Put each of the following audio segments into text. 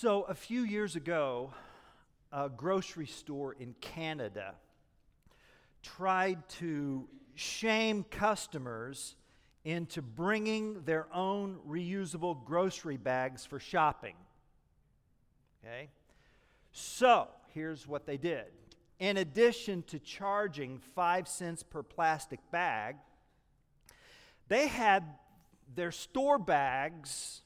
So, a few years ago, a grocery store in Canada tried to shame customers into bringing their own reusable grocery bags for shopping. Okay? So, here's what they did. In addition to charging five cents per plastic bag, they had their store bags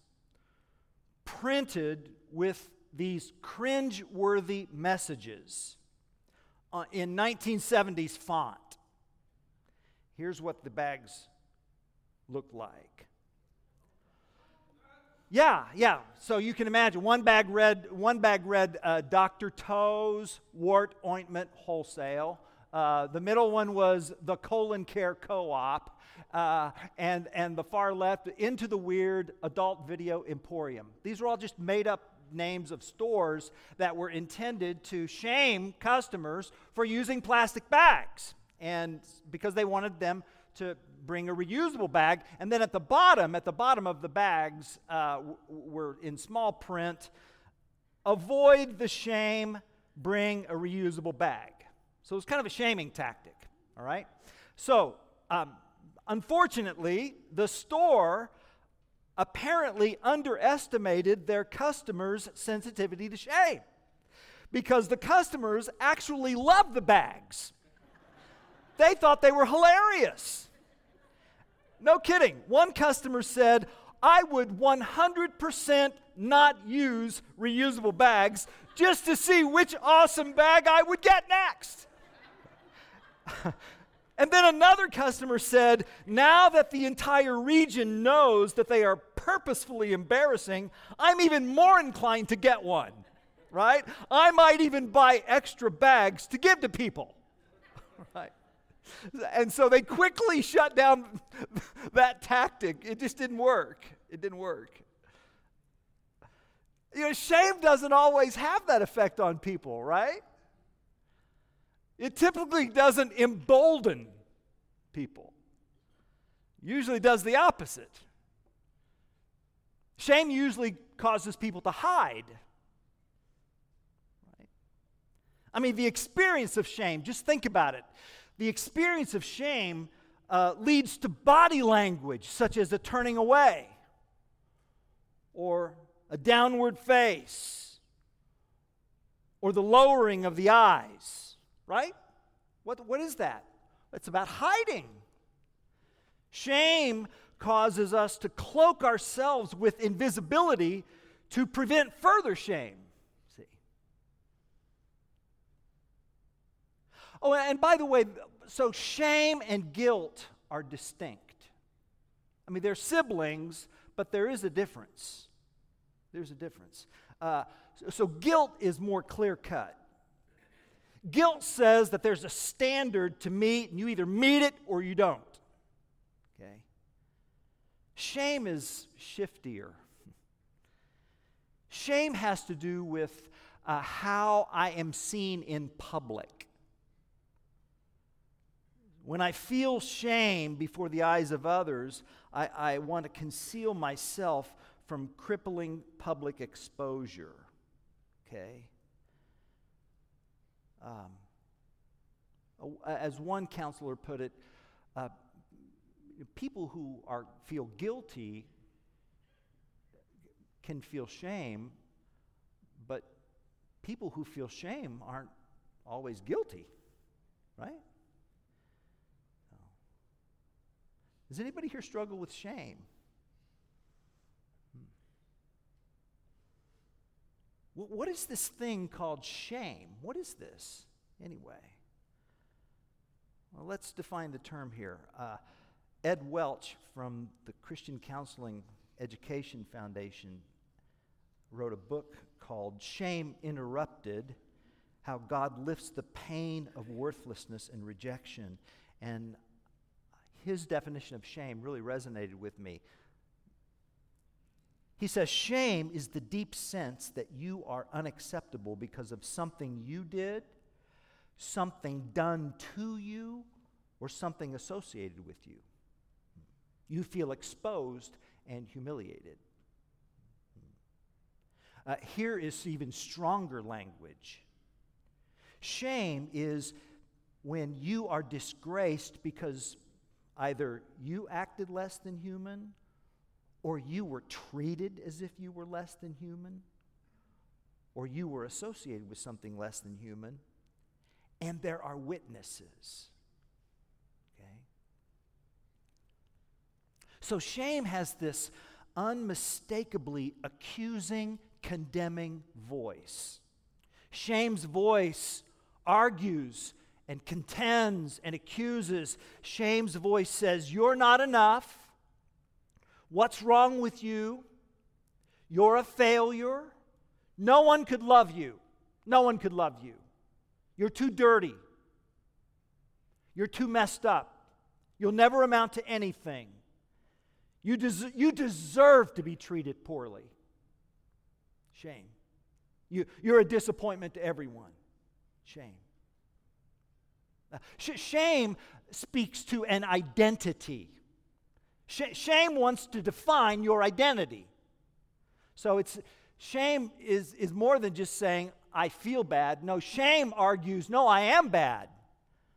printed with these cringe-worthy messages uh, in 1970s font. Here's what the bags looked like. Yeah, yeah. So you can imagine one bag read one bag read uh, Dr. Toes wart ointment wholesale. Uh, the middle one was the colon care co-op, uh, and and the far left into the weird adult video emporium. These were all just made up names of stores that were intended to shame customers for using plastic bags, and because they wanted them to bring a reusable bag. And then at the bottom, at the bottom of the bags, uh, were in small print avoid the shame, bring a reusable bag. So it's kind of a shaming tactic, all right? So, um, unfortunately, the store apparently underestimated their customers' sensitivity to shame because the customers actually loved the bags. They thought they were hilarious. No kidding. One customer said, I would 100% not use reusable bags just to see which awesome bag I would get next. and then another customer said, Now that the entire region knows that they are purposefully embarrassing, I'm even more inclined to get one, right? I might even buy extra bags to give to people, right? And so they quickly shut down that tactic. It just didn't work. It didn't work. You know, shame doesn't always have that effect on people, right? It typically doesn't embolden people. Usually does the opposite. Shame usually causes people to hide. Right? I mean, the experience of shame, just think about it the experience of shame uh, leads to body language, such as a turning away or a downward face or the lowering of the eyes, right? What, what is that? It's about hiding. Shame causes us to cloak ourselves with invisibility to prevent further shame. See? Oh, and by the way, so shame and guilt are distinct. I mean, they're siblings, but there is a difference. There's a difference. Uh, so, so guilt is more clear cut. Guilt says that there's a standard to meet, and you either meet it or you don't. Okay? Shame is shiftier. Shame has to do with uh, how I am seen in public. When I feel shame before the eyes of others, I, I want to conceal myself from crippling public exposure. Okay? Um, as one counselor put it, uh, people who are, feel guilty can feel shame, but people who feel shame aren't always guilty, right? Does anybody here struggle with shame? Hmm. What is this thing called shame? What is this, anyway? Well, let's define the term here. Uh, Ed Welch from the Christian Counseling Education Foundation wrote a book called Shame Interrupted How God Lifts the Pain of Worthlessness and Rejection. And his definition of shame really resonated with me. He says, Shame is the deep sense that you are unacceptable because of something you did, something done to you, or something associated with you. You feel exposed and humiliated. Uh, here is even stronger language. Shame is when you are disgraced because either you acted less than human or you were treated as if you were less than human or you were associated with something less than human and there are witnesses. Okay? So shame has this unmistakably accusing, condemning voice. Shame's voice argues and contends and accuses. Shame's voice says, You're not enough. What's wrong with you? You're a failure. No one could love you. No one could love you. You're too dirty. You're too messed up. You'll never amount to anything. You, des- you deserve to be treated poorly. Shame. You, you're a disappointment to everyone. Shame. Uh, sh- shame speaks to an identity. Sh- shame wants to define your identity. So it's shame is, is more than just saying, I feel bad. No, shame argues, no, I am bad.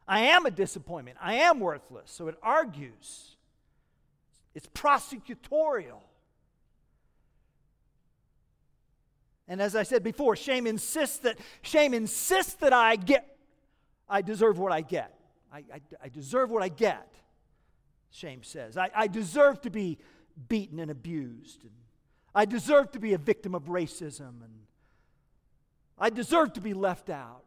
I am a disappointment. I am worthless. So it argues. It's prosecutorial. And as I said before, shame insists that shame insists that I get I deserve what I get. I, I, I deserve what I get, shame says. I, I deserve to be beaten and abused. And I deserve to be a victim of racism. And I deserve to be left out.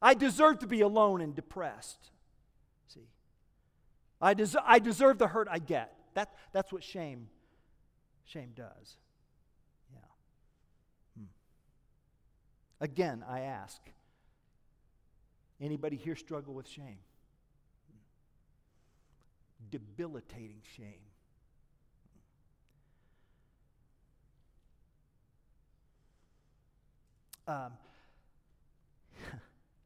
I deserve to be alone and depressed. See? I, des- I deserve the hurt I get. That, that's what shame, shame does. Yeah. Hmm. Again, I ask Anybody here struggle with shame? Debilitating shame. Um,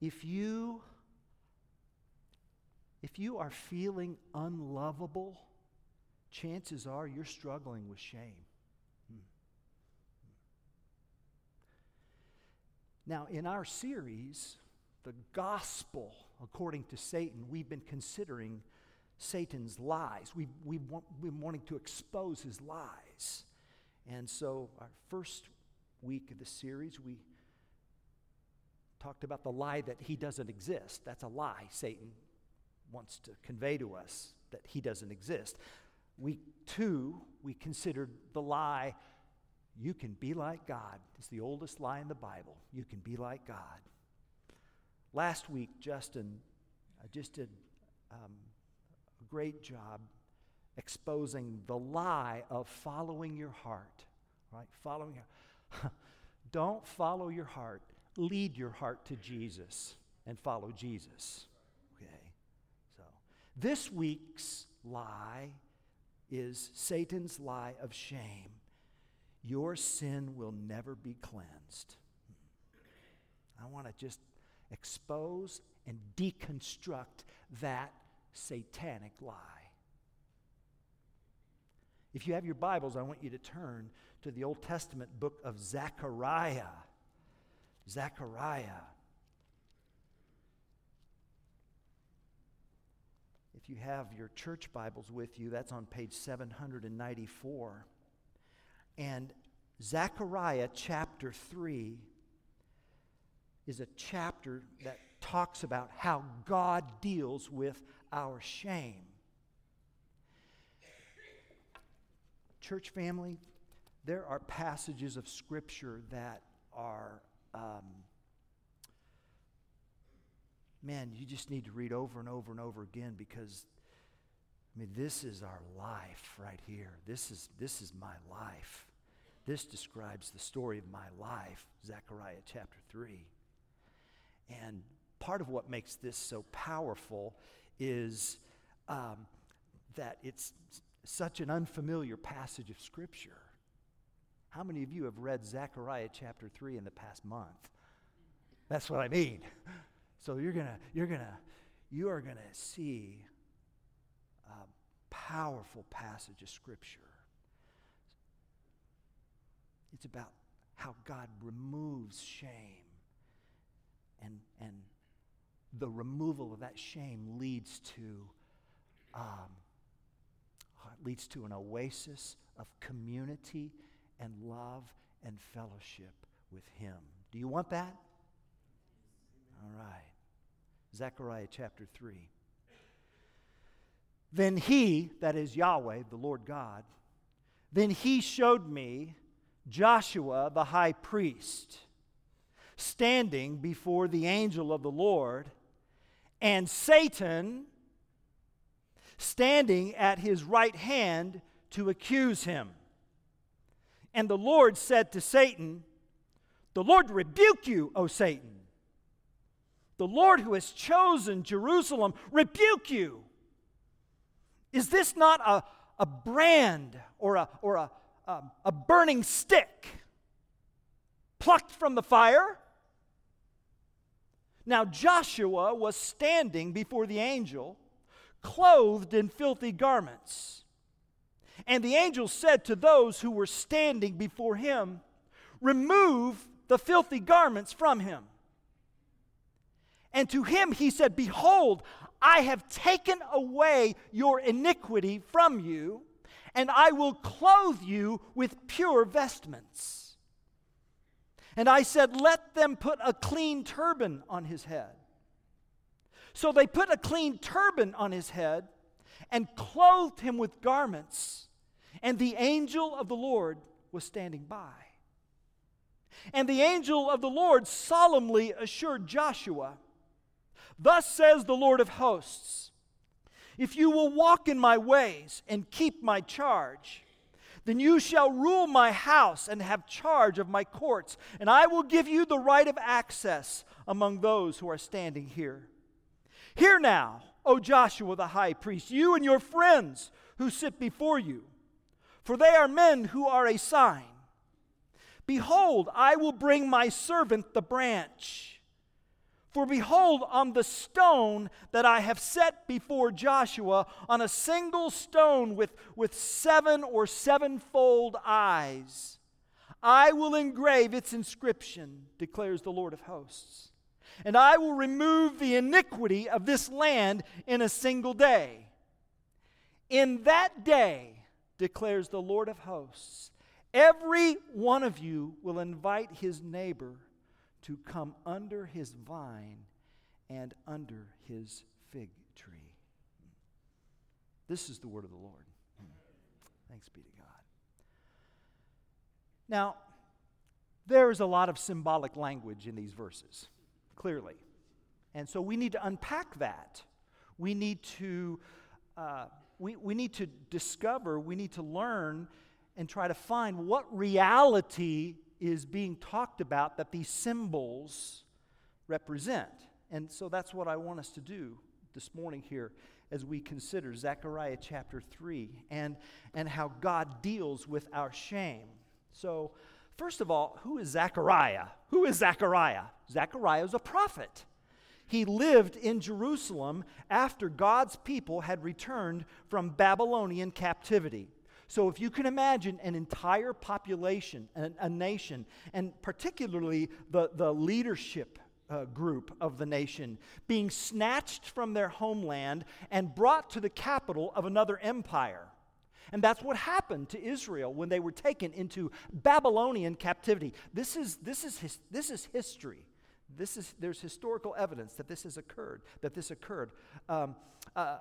if you if you are feeling unlovable, chances are you're struggling with shame. Hmm. Now, in our series, the gospel according to Satan, we've been considering Satan's lies. We've, we've been wanting to expose his lies. And so, our first week of the series, we talked about the lie that he doesn't exist. That's a lie Satan wants to convey to us that he doesn't exist. Week two, we considered the lie you can be like God. It's the oldest lie in the Bible. You can be like God. Last week, Justin uh, just did um, a great job exposing the lie of following your heart, right? Following your Don't follow your heart. Lead your heart to Jesus and follow Jesus. Okay? So, this week's lie is Satan's lie of shame. Your sin will never be cleansed. I want to just expose and deconstruct that satanic lie. If you have your Bibles, I want you to turn to the Old Testament book of Zechariah. Zechariah. If you have your church Bibles with you, that's on page 794. And Zechariah chapter 3 is a chapter that talks about how God deals with our shame. Church family, there are passages of Scripture that are, um, man, you just need to read over and over and over again because, I mean, this is our life right here. This is, this is my life. This describes the story of my life, Zechariah chapter 3. And part of what makes this so powerful is um, that it's such an unfamiliar passage of Scripture. How many of you have read Zechariah chapter 3 in the past month? That's what I mean. So you're going to, you're going to, you are going to see a powerful passage of Scripture. it's about how God removes shame. And, and the removal of that shame leads to, um, leads to an oasis of community and love and fellowship with Him. Do you want that? All right. Zechariah chapter 3. Then he, that is Yahweh, the Lord God, then he showed me Joshua the high priest standing before the angel of the Lord, and Satan standing at his right hand to accuse him. And the Lord said to Satan, The Lord rebuke you, O Satan. The Lord who has chosen Jerusalem rebuke you. Is this not a, a brand or, a, or a, a, a burning stick plucked from the fire? Now Joshua was standing before the angel, clothed in filthy garments. And the angel said to those who were standing before him, Remove the filthy garments from him. And to him he said, Behold, I have taken away your iniquity from you, and I will clothe you with pure vestments. And I said, Let them put a clean turban on his head. So they put a clean turban on his head and clothed him with garments. And the angel of the Lord was standing by. And the angel of the Lord solemnly assured Joshua Thus says the Lord of hosts If you will walk in my ways and keep my charge, then you shall rule my house and have charge of my courts, and I will give you the right of access among those who are standing here. Hear now, O Joshua the high priest, you and your friends who sit before you, for they are men who are a sign. Behold, I will bring my servant the branch. For behold, on the stone that I have set before Joshua, on a single stone with, with seven or sevenfold eyes, I will engrave its inscription, declares the Lord of hosts. And I will remove the iniquity of this land in a single day. In that day, declares the Lord of hosts, every one of you will invite his neighbor to come under his vine and under his fig tree. This is the word of the Lord. Thanks be to God. Now, there is a lot of symbolic language in these verses, clearly. And so we need to unpack that. We need to, uh, we, we need to discover, we need to learn and try to find what reality is being talked about that these symbols represent. And so that's what I want us to do this morning here as we consider Zechariah chapter 3 and, and how God deals with our shame. So, first of all, who is Zechariah? Who is Zechariah? Zechariah is a prophet. He lived in Jerusalem after God's people had returned from Babylonian captivity. So, if you can imagine an entire population, a, a nation, and particularly the, the leadership uh, group of the nation being snatched from their homeland and brought to the capital of another empire. And that's what happened to Israel when they were taken into Babylonian captivity. This is, this is, his, this is history. This is, there's historical evidence that this has occurred, that this occurred. Um, uh,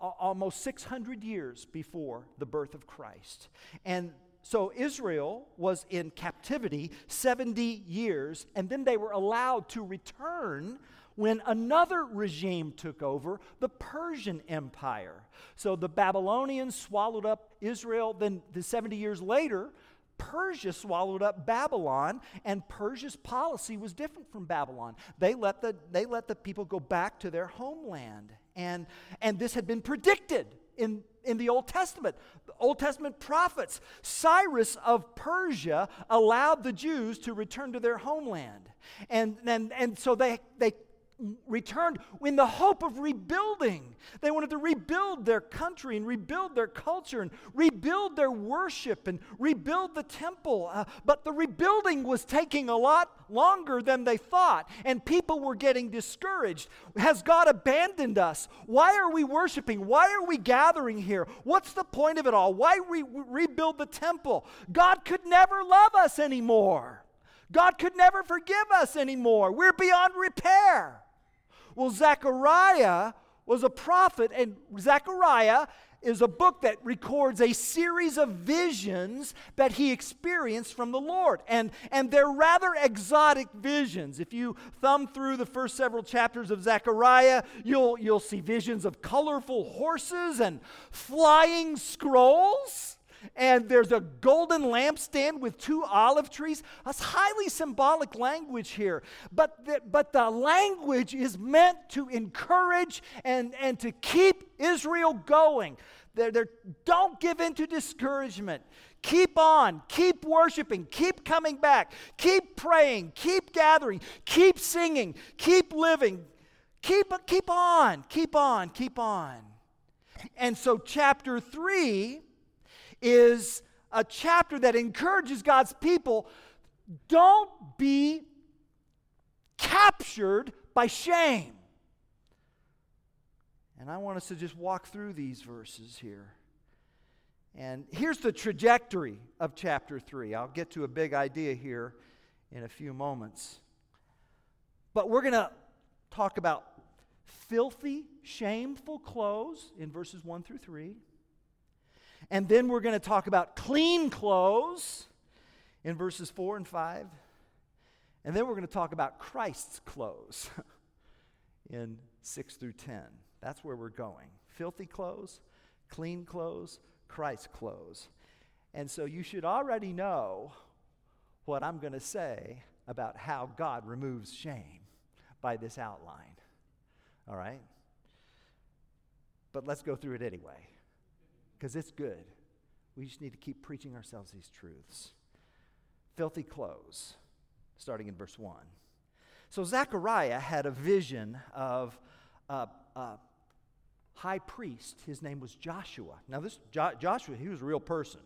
almost 600 years before the birth of Christ. And so Israel was in captivity 70 years, and then they were allowed to return when another regime took over, the Persian Empire. So the Babylonians swallowed up Israel, then the 70 years later, Persia swallowed up Babylon, and Persia's policy was different from Babylon. They let the, they let the people go back to their homeland. And, and this had been predicted in, in the Old Testament. The Old Testament prophets. Cyrus of Persia allowed the Jews to return to their homeland. And, and, and so they, they returned in the hope of rebuilding. They wanted to rebuild their country and rebuild their culture and rebuild their worship and rebuild the temple. Uh, but the rebuilding was taking a lot longer than they thought, and people were getting discouraged. Has God abandoned us? Why are we worshiping? Why are we gathering here? What's the point of it all? Why re- rebuild the temple? God could never love us anymore. God could never forgive us anymore. We're beyond repair. Well, Zechariah was a prophet, and Zechariah is a book that records a series of visions that he experienced from the Lord. And, and they're rather exotic visions. If you thumb through the first several chapters of Zechariah, you'll, you'll see visions of colorful horses and flying scrolls and there's a golden lampstand with two olive trees. That's highly symbolic language here. But the, but the language is meant to encourage and, and to keep Israel going. They're, they're, don't give in to discouragement. Keep on, keep worshiping, keep coming back, keep praying, keep gathering, keep singing, keep living. Keep, keep on, keep on, keep on. And so, chapter 3 is a chapter that encourages God's people don't be captured by shame. And I want us to just walk through these verses here. And here's the trajectory of chapter 3. I'll get to a big idea here in a few moments. But we're going to talk about filthy, shameful clothes in verses 1 through 3. And then we're going to talk about clean clothes in verses 4 and 5. And then we're going to talk about Christ's clothes in 6 through 10. That's where we're going. Filthy clothes, clean clothes, Christ's clothes. And so you should already know what I'm going to say about how God removes shame by this outline. All right? But let's go through it anyway because it's good. We just need to keep preaching ourselves these truths. Filthy clothes, starting in verse 1. So Zechariah had a vision of a, a high priest. His name was Joshua. Now, this jo- Joshua, he was a real person.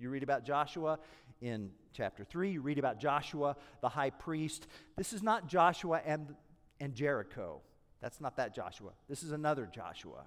You read about Joshua in chapter 3, you read about Joshua, the high priest. This is not Joshua and, and Jericho. That's not that Joshua. This is another Joshua.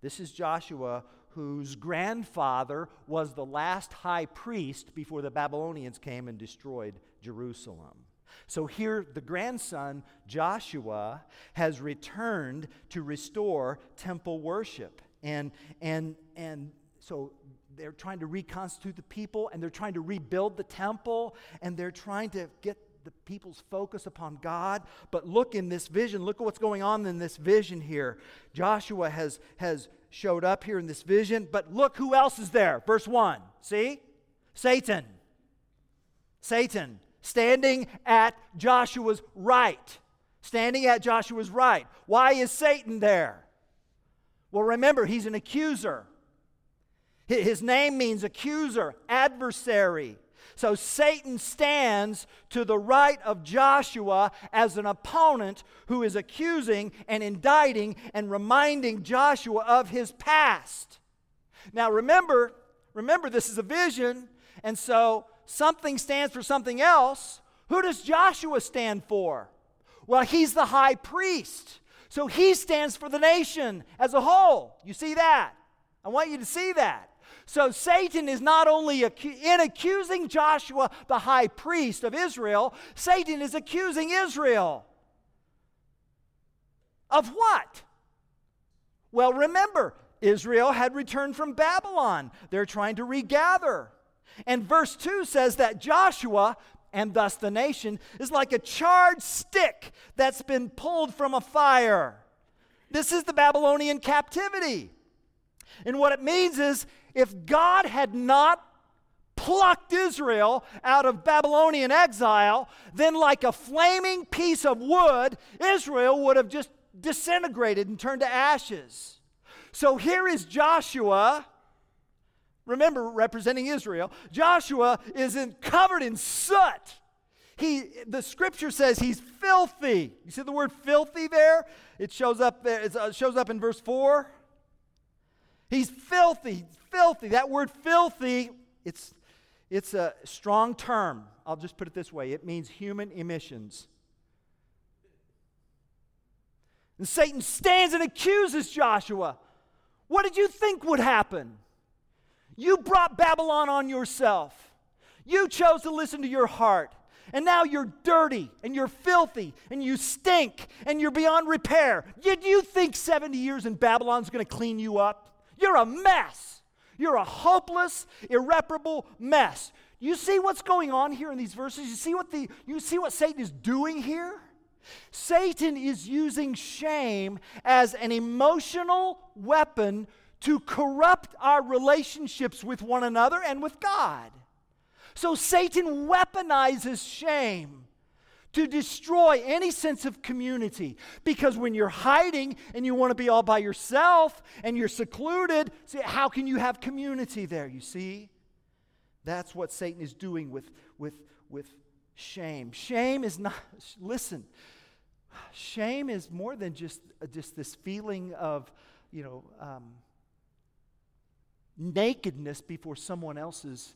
This is Joshua whose grandfather was the last high priest before the Babylonians came and destroyed Jerusalem. So here, the grandson, Joshua, has returned to restore temple worship. And, and, and so they're trying to reconstitute the people and they're trying to rebuild the temple and they're trying to get the people's focus upon God. But look in this vision, look at what's going on in this vision here. Joshua has, has showed up here in this vision. But look who else is there. Verse 1. See? Satan. Satan standing at Joshua's right. Standing at Joshua's right. Why is Satan there? Well, remember, he's an accuser. His name means accuser, adversary. So Satan stands to the right of Joshua as an opponent who is accusing and indicting and reminding Joshua of his past. Now remember, remember this is a vision, and so something stands for something else. Who does Joshua stand for? Well, he's the high priest. So he stands for the nation as a whole. You see that? I want you to see that. So Satan is not only in accusing Joshua, the high priest of Israel, Satan is accusing Israel. Of what? Well, remember, Israel had returned from Babylon. They're trying to regather. And verse 2 says that Joshua, and thus the nation, is like a charred stick that's been pulled from a fire. This is the Babylonian captivity. And what it means is if God had not plucked Israel out of Babylonian exile, then, like a flaming piece of wood, Israel would have just disintegrated and turned to ashes. So here is Joshua. Remember, representing Israel, Joshua is in, covered in soot. He, the scripture says he's filthy. You see the word filthy there? It shows up there. It uh, shows up in verse 4. He's filthy, filthy. That word filthy, it's, it's a strong term. I'll just put it this way it means human emissions. And Satan stands and accuses Joshua. What did you think would happen? You brought Babylon on yourself. You chose to listen to your heart. And now you're dirty and you're filthy and you stink and you're beyond repair. Did you think 70 years in Babylon's going to clean you up? You're a mess. You're a hopeless, irreparable mess. You see what's going on here in these verses? You see what the you see what Satan is doing here? Satan is using shame as an emotional weapon to corrupt our relationships with one another and with God. So Satan weaponizes shame to destroy any sense of community. Because when you're hiding and you want to be all by yourself and you're secluded, see, how can you have community there? You see? That's what Satan is doing with, with, with shame. Shame is not, listen, shame is more than just, just this feeling of, you know, um, nakedness before someone else's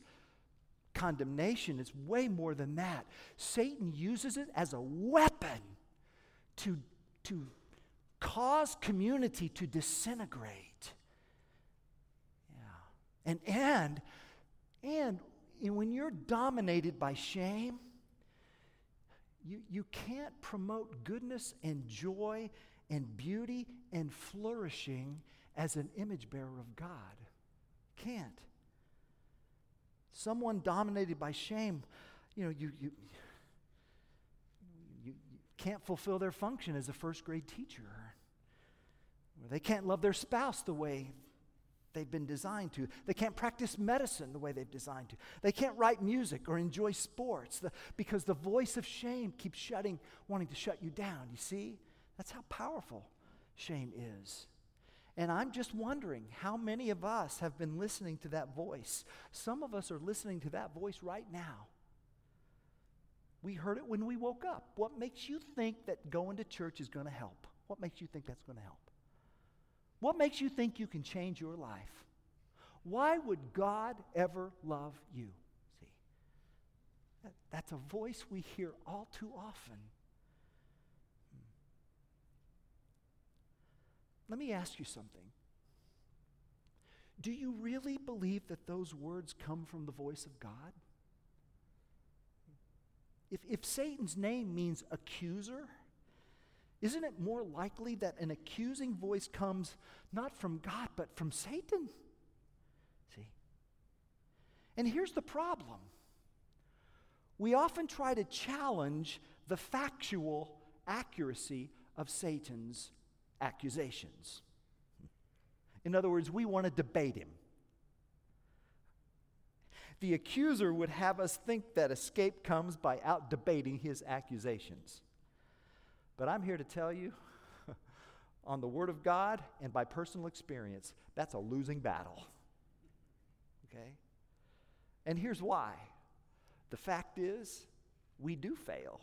condemnation. It's way more than that. Satan uses it as a weapon to, to cause community to disintegrate. Yeah. And, and, and when you're dominated by shame, you, you can't promote goodness and joy and beauty and flourishing as an image bearer of God. Can't. Someone dominated by shame, you know, you, you, you, you can't fulfill their function as a first grade teacher. They can't love their spouse the way they've been designed to. They can't practice medicine the way they've designed to. They can't write music or enjoy sports the, because the voice of shame keeps shutting, wanting to shut you down. You see? That's how powerful shame is. And I'm just wondering how many of us have been listening to that voice. Some of us are listening to that voice right now. We heard it when we woke up. What makes you think that going to church is going to help? What makes you think that's going to help? What makes you think you can change your life? Why would God ever love you? See, that, that's a voice we hear all too often. Let me ask you something. Do you really believe that those words come from the voice of God? If, if Satan's name means accuser, isn't it more likely that an accusing voice comes not from God, but from Satan? See? And here's the problem we often try to challenge the factual accuracy of Satan's accusations. In other words, we want to debate him. The accuser would have us think that escape comes by out debating his accusations. But I'm here to tell you, on the Word of God and by personal experience, that's a losing battle. Okay? And here's why the fact is, we do fail.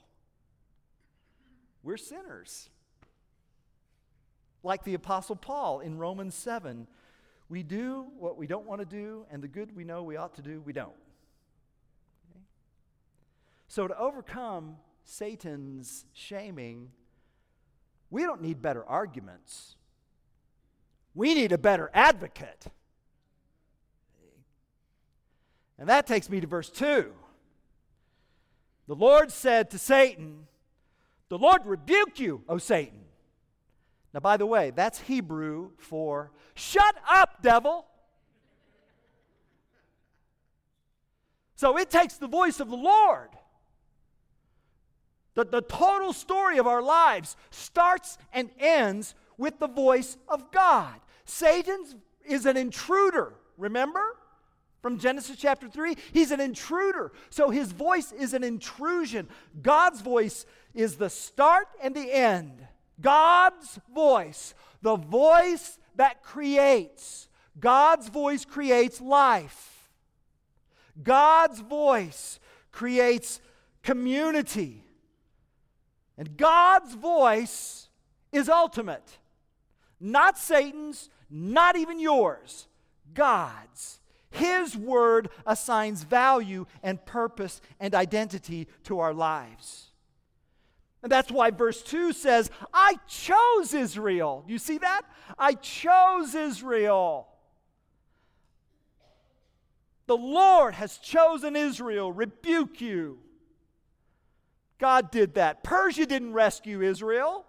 We're sinners. Like the Apostle Paul in Romans 7, we do what we don't want to do, and the good we know we ought to do, we don't. Okay? So, to overcome Satan's shaming, we don't need better arguments. We need a better advocate. And that takes me to verse 2. The Lord said to Satan, The Lord rebuke you, O Satan. Now, by the way, that's Hebrew for shut up, devil. So it takes the voice of the Lord the, the total story of our lives starts and ends with the voice of God. Satan is an intruder, remember? From Genesis chapter 3, he's an intruder. So his voice is an intrusion. God's voice is the start and the end. God's voice, the voice that creates. God's voice creates life. God's voice creates community. And God's voice is ultimate. Not Satan's, not even yours, God's. His word assigns value and purpose and identity to our lives. And that's why verse 2 says, I chose Israel. You see that? I chose Israel. The Lord has chosen Israel, rebuke you. God did that. Persia didn't rescue Israel.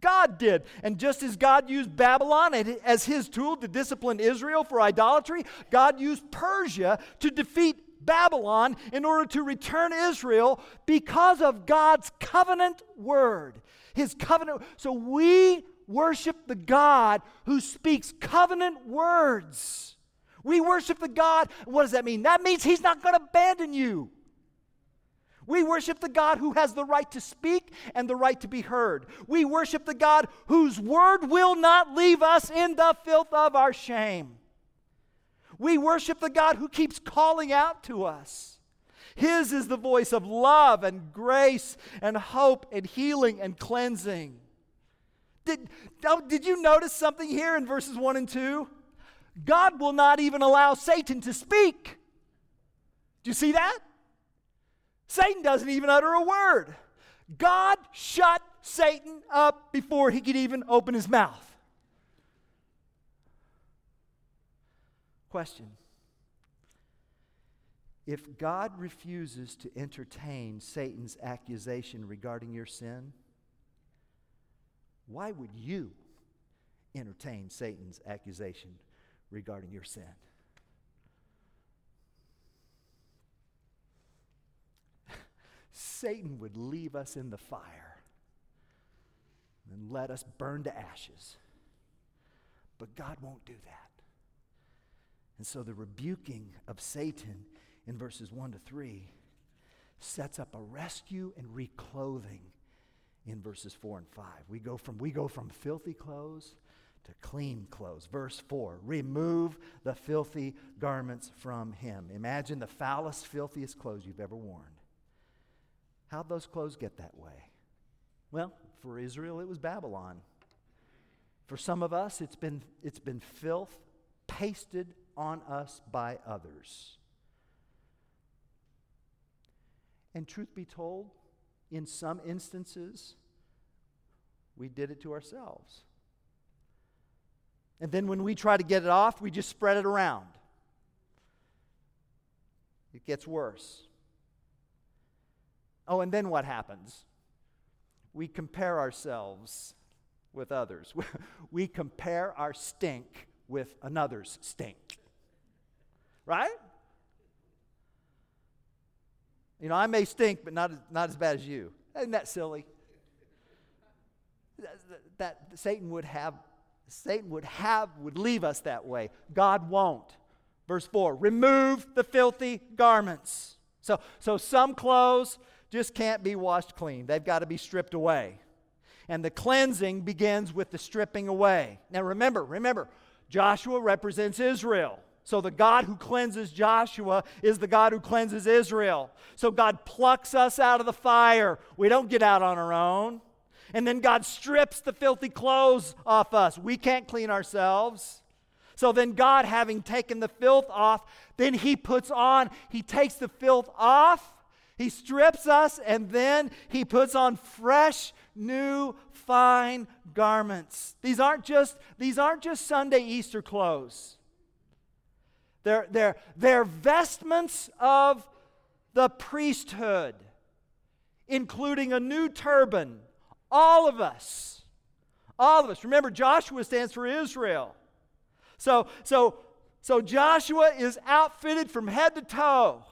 God did. And just as God used Babylon as his tool to discipline Israel for idolatry, God used Persia to defeat Babylon in order to return Israel because of God's covenant word. His covenant. So we worship the God who speaks covenant words. We worship the God. What does that mean? That means he's not going to abandon you. We worship the God who has the right to speak and the right to be heard. We worship the God whose word will not leave us in the filth of our shame. We worship the God who keeps calling out to us. His is the voice of love and grace and hope and healing and cleansing. Did, did you notice something here in verses 1 and 2? God will not even allow Satan to speak. Do you see that? Satan doesn't even utter a word. God shut Satan up before he could even open his mouth. Question If God refuses to entertain Satan's accusation regarding your sin, why would you entertain Satan's accusation regarding your sin? Satan would leave us in the fire and let us burn to ashes. But God won't do that. And so the rebuking of Satan in verses 1 to 3 sets up a rescue and reclothing in verses 4 and 5. We go from, we go from filthy clothes to clean clothes. Verse 4 remove the filthy garments from him. Imagine the foulest, filthiest clothes you've ever worn. How'd those clothes get that way? Well, for Israel, it was Babylon. For some of us, it's been, it's been filth pasted on us by others. And truth be told, in some instances, we did it to ourselves. And then when we try to get it off, we just spread it around. It gets worse. Oh, and then what happens? We compare ourselves with others. We compare our stink with another's stink. Right? You know, I may stink, but not, not as bad as you. Isn't that silly? That, that Satan would have, Satan would have, would leave us that way. God won't. Verse 4 remove the filthy garments. So, so some clothes, just can't be washed clean. They've got to be stripped away. And the cleansing begins with the stripping away. Now remember, remember, Joshua represents Israel. So the God who cleanses Joshua is the God who cleanses Israel. So God plucks us out of the fire. We don't get out on our own. And then God strips the filthy clothes off us. We can't clean ourselves. So then, God, having taken the filth off, then He puts on, He takes the filth off he strips us and then he puts on fresh, new, fine garments. These aren't just, these aren't just Sunday Easter clothes. They're, vestments of the priesthood, including a new turban. All of us. All of us. Remember, Joshua stands for Israel. So, so, so Joshua is outfitted from head to toe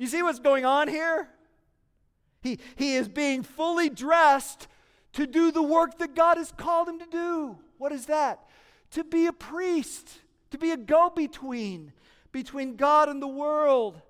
you see what's going on here? He, he is being fully dressed to do the work that God has called him to do. What is that? To be a priest, to be a go between between God and the world.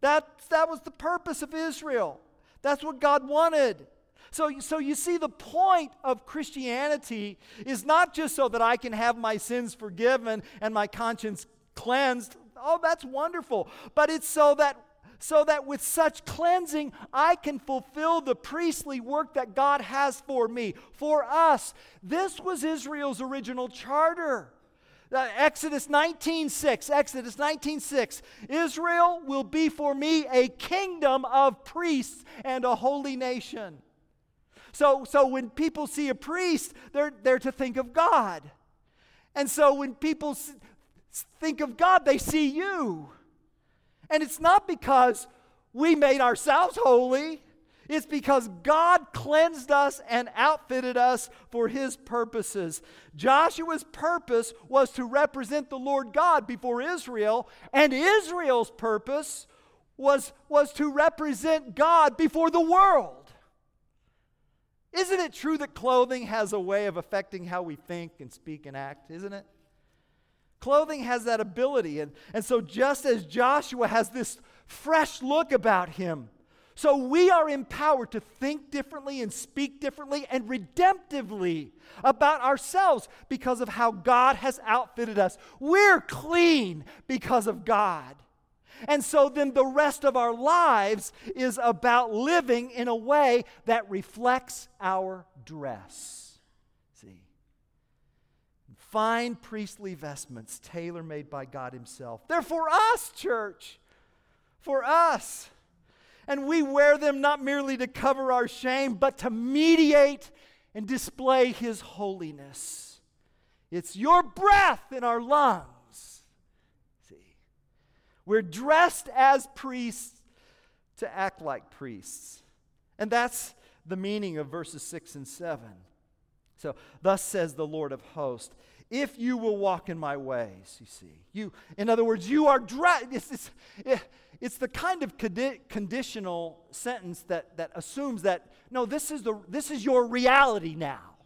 That, that was the purpose of Israel. That's what God wanted. So, so you see, the point of Christianity is not just so that I can have my sins forgiven and my conscience cleansed. Oh, that's wonderful. But it's so that so that with such cleansing I can fulfill the priestly work that God has for me, for us. This was Israel's original charter. Uh, Exodus 19:6 Exodus 19:6 Israel will be for me a kingdom of priests and a holy nation. So, so when people see a priest, they're, they're to think of God. And so when people think of God, they see you. And it's not because we made ourselves holy, it's because God cleansed us and outfitted us for his purposes. Joshua's purpose was to represent the Lord God before Israel, and Israel's purpose was, was to represent God before the world. Isn't it true that clothing has a way of affecting how we think and speak and act? Isn't it? Clothing has that ability. And, and so, just as Joshua has this fresh look about him, so we are empowered to think differently and speak differently and redemptively about ourselves because of how God has outfitted us. We're clean because of God. And so then the rest of our lives is about living in a way that reflects our dress. See? Fine priestly vestments, tailor made by God Himself. They're for us, church. For us. And we wear them not merely to cover our shame, but to mediate and display His holiness. It's your breath in our lungs See, we're dressed as priests to act like priests. And that's the meaning of verses 6 and 7. So, thus says the Lord of hosts, if you will walk in my ways, you see. You, in other words, you are dressed. It's, the kind of condi- conditional sentence that, that assumes that, no, this is, the, this is your reality now.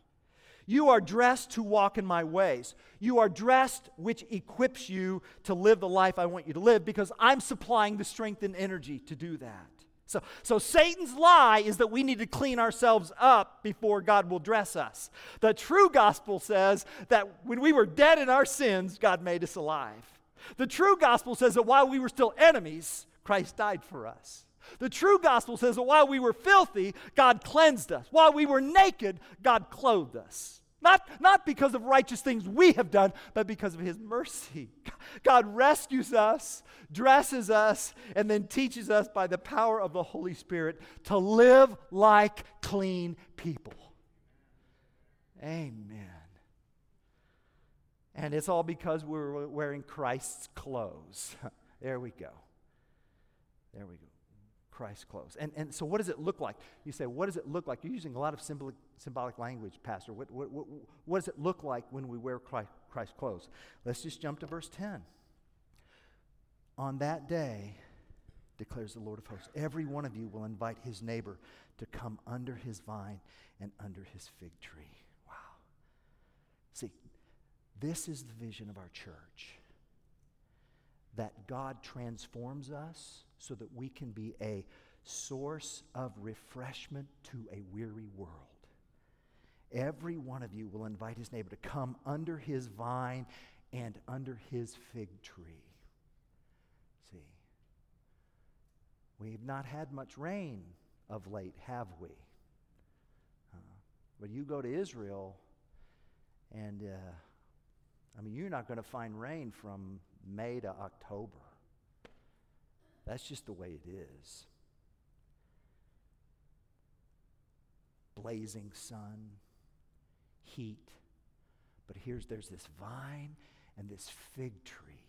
You are dressed to walk in my ways. You are dressed, which equips you to live the life I want you to live because I'm supplying the strength and energy to do that. So, so Satan's lie is that we need to clean ourselves up before God will dress us. The true gospel says that when we were dead in our sins, God made us alive. The true gospel says that while we were still enemies, Christ died for us. The true gospel says that while we were filthy, God cleansed us. While we were naked, God clothed us. Not, not because of righteous things we have done, but because of His mercy. God rescues us, dresses us, and then teaches us by the power of the Holy Spirit to live like clean people. Amen. And it's all because we're wearing Christ's clothes. there we go. There we go. Christ's clothes. And, and so, what does it look like? You say, what does it look like? You're using a lot of symbolic, symbolic language, Pastor. What, what, what, what does it look like when we wear Christ, Christ's clothes? Let's just jump to verse 10. On that day, declares the Lord of hosts, every one of you will invite his neighbor to come under his vine and under his fig tree. Wow. See, this is the vision of our church that God transforms us so that we can be a source of refreshment to a weary world. Every one of you will invite his neighbor to come under his vine and under his fig tree. See, we've not had much rain of late, have we? Uh, but you go to Israel, and uh, I mean, you're not going to find rain from May to October. That's just the way it is. Blazing sun, heat. But here's there's this vine and this fig tree.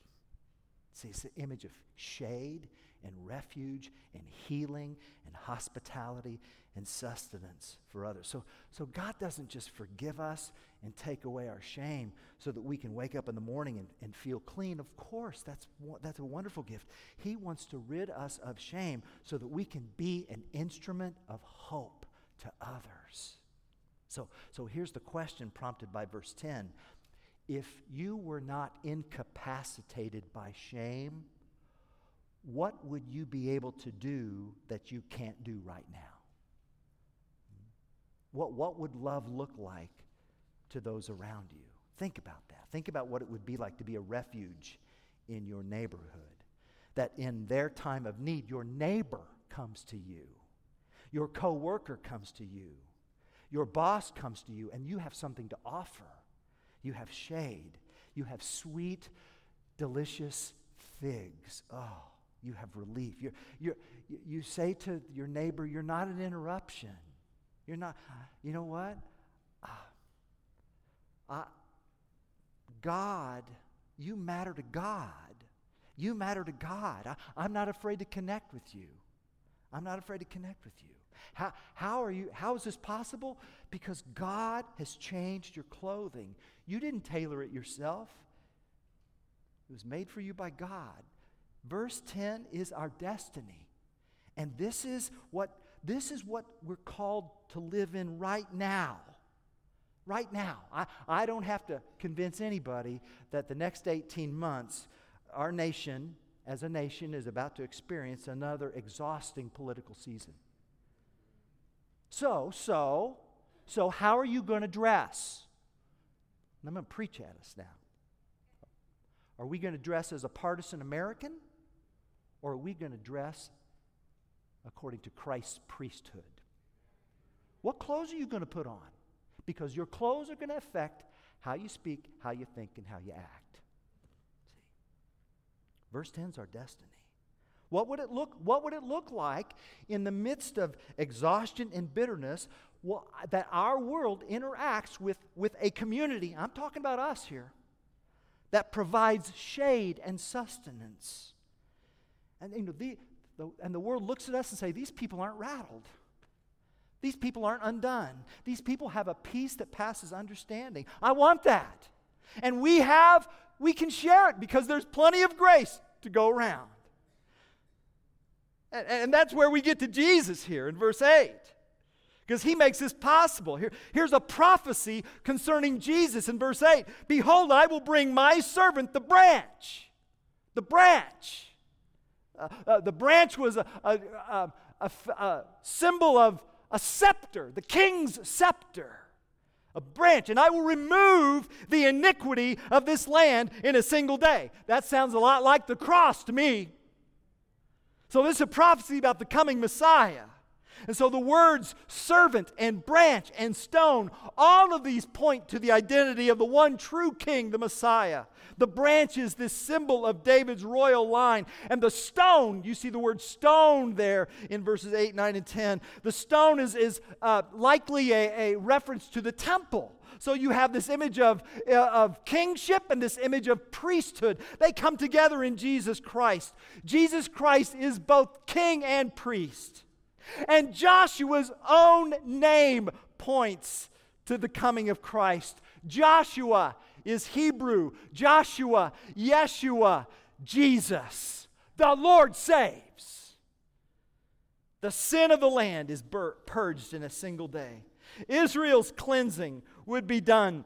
See, it's the image of shade and refuge and healing and hospitality and sustenance for others. So, so God doesn't just forgive us and take away our shame so that we can wake up in the morning and, and feel clean. Of course, that's, that's a wonderful gift. He wants to rid us of shame so that we can be an instrument of hope to others. So, so here's the question prompted by verse 10. If you were not incapacitated by shame, what would you be able to do that you can't do right now? What, what would love look like to those around you? Think about that. Think about what it would be like to be a refuge in your neighborhood. that in their time of need, your neighbor comes to you, your coworker comes to you, your boss comes to you, and you have something to offer. You have shade, you have sweet, delicious figs. Oh, you have relief. You're, you're, you say to your neighbor, You're not an interruption. You're not, you know what? Uh, God, you matter to God. You matter to God. I, I'm not afraid to connect with you. I'm not afraid to connect with you. How, how are you how is this possible? Because God has changed your clothing. You didn't tailor it yourself. It was made for you by God. Verse 10 is our destiny. And this is what this is what we're called to live in right now. Right now. I, I don't have to convince anybody that the next 18 months, our nation, as a nation, is about to experience another exhausting political season. So, so, so, how are you going to dress? I'm going to preach at us now. Are we going to dress as a partisan American? Or are we going to dress according to Christ's priesthood? What clothes are you going to put on? Because your clothes are going to affect how you speak, how you think, and how you act. See? Verse 10 is our destiny. What would it look, what would it look like in the midst of exhaustion and bitterness well, that our world interacts with, with a community? I'm talking about us here that provides shade and sustenance. And, you know, the, the, and the world looks at us and say, these people aren't rattled. These people aren't undone. These people have a peace that passes understanding. I want that. And we have, we can share it because there's plenty of grace to go around. And, and that's where we get to Jesus here in verse 8 because he makes this possible. Here, here's a prophecy concerning Jesus in verse 8 Behold, I will bring my servant, the branch. The branch. Uh, uh, the branch was a, a, a, a, symbol of a scepter, the king's scepter. A branch, and I will remove the iniquity of this land in a single day. That sounds a lot like the cross to me. So, this is a prophecy about the coming Messiah. And so the words servant and branch and stone, all of these point to the identity of the one true king, the Messiah. The branch is this symbol of David's royal line. And the stone, you see the word stone there in verses 8, 9, and 10. The stone is, is uh, likely a, a reference to the temple. So you have this image of, uh, of kingship and this image of priesthood. They come together in Jesus Christ. Jesus Christ is both king and priest. And Joshua's own name points to the coming of Christ. Joshua is Hebrew. Joshua, Yeshua, Jesus. The Lord saves. The sin of the land is purged in a single day. Israel's cleansing would be done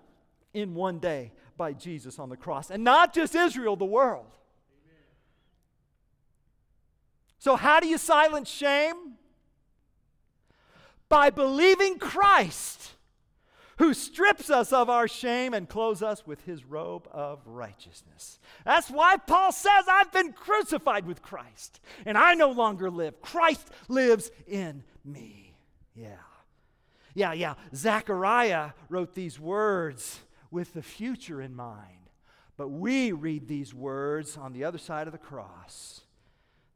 in one day by Jesus on the cross. And not just Israel, the world. Amen. So, how do you silence shame? by believing Christ, who strips us of our shame and clothes us with his robe of righteousness. That's why Paul says, I've been crucified with Christ, and I no longer live. Christ lives in me. Yeah. Yeah, yeah. Zechariah wrote these words with the future in mind. But we read these words on the other side of the cross.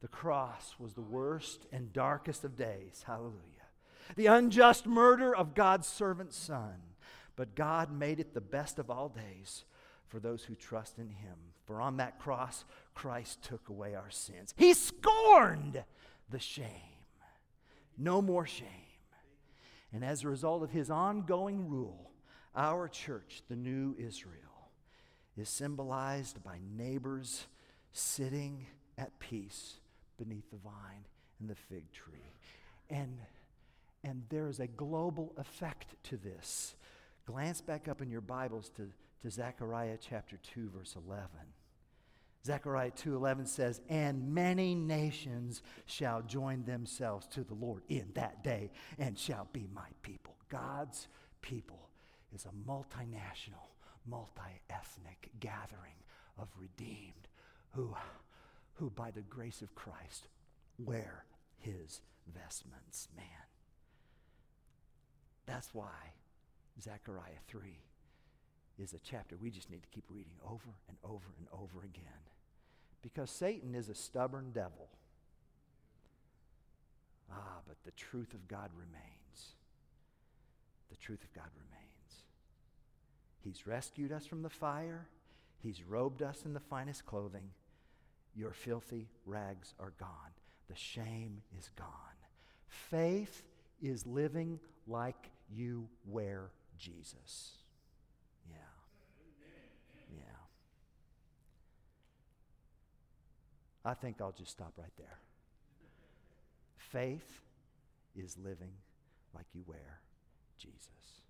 The cross was the worst and darkest of days. Hallelujah the unjust murder of God's servant son. But God made it the best of all days for those who trust in him. For on that cross, Christ took away our sins. He scorned the shame. No more shame. And as a result of his ongoing rule, our church, the new Israel, is symbolized by neighbors sitting at peace beneath the vine and the fig tree. And and there is a global effect to this. Glance back up in your Bibles to, to Zechariah chapter 2, verse 11. Zechariah 2:11 says, "And many nations shall join themselves to the Lord in that day and shall be my people." God's people is a multinational, multi-ethnic gathering of redeemed who who by the grace of Christ wear his vestments. Man. That's why Zechariah 3 is a chapter we just need to keep reading over and over and over again. Because Satan is a stubborn devil. Ah, but the truth of God remains. The truth of God remains. He's rescued us from the fire, He's robed us in the finest clothing. Your filthy rags are gone. The shame is gone. Faith is living like you wear Jesus. Yeah. Yeah. I think I'll just stop right there. Faith is living like you wear Jesus.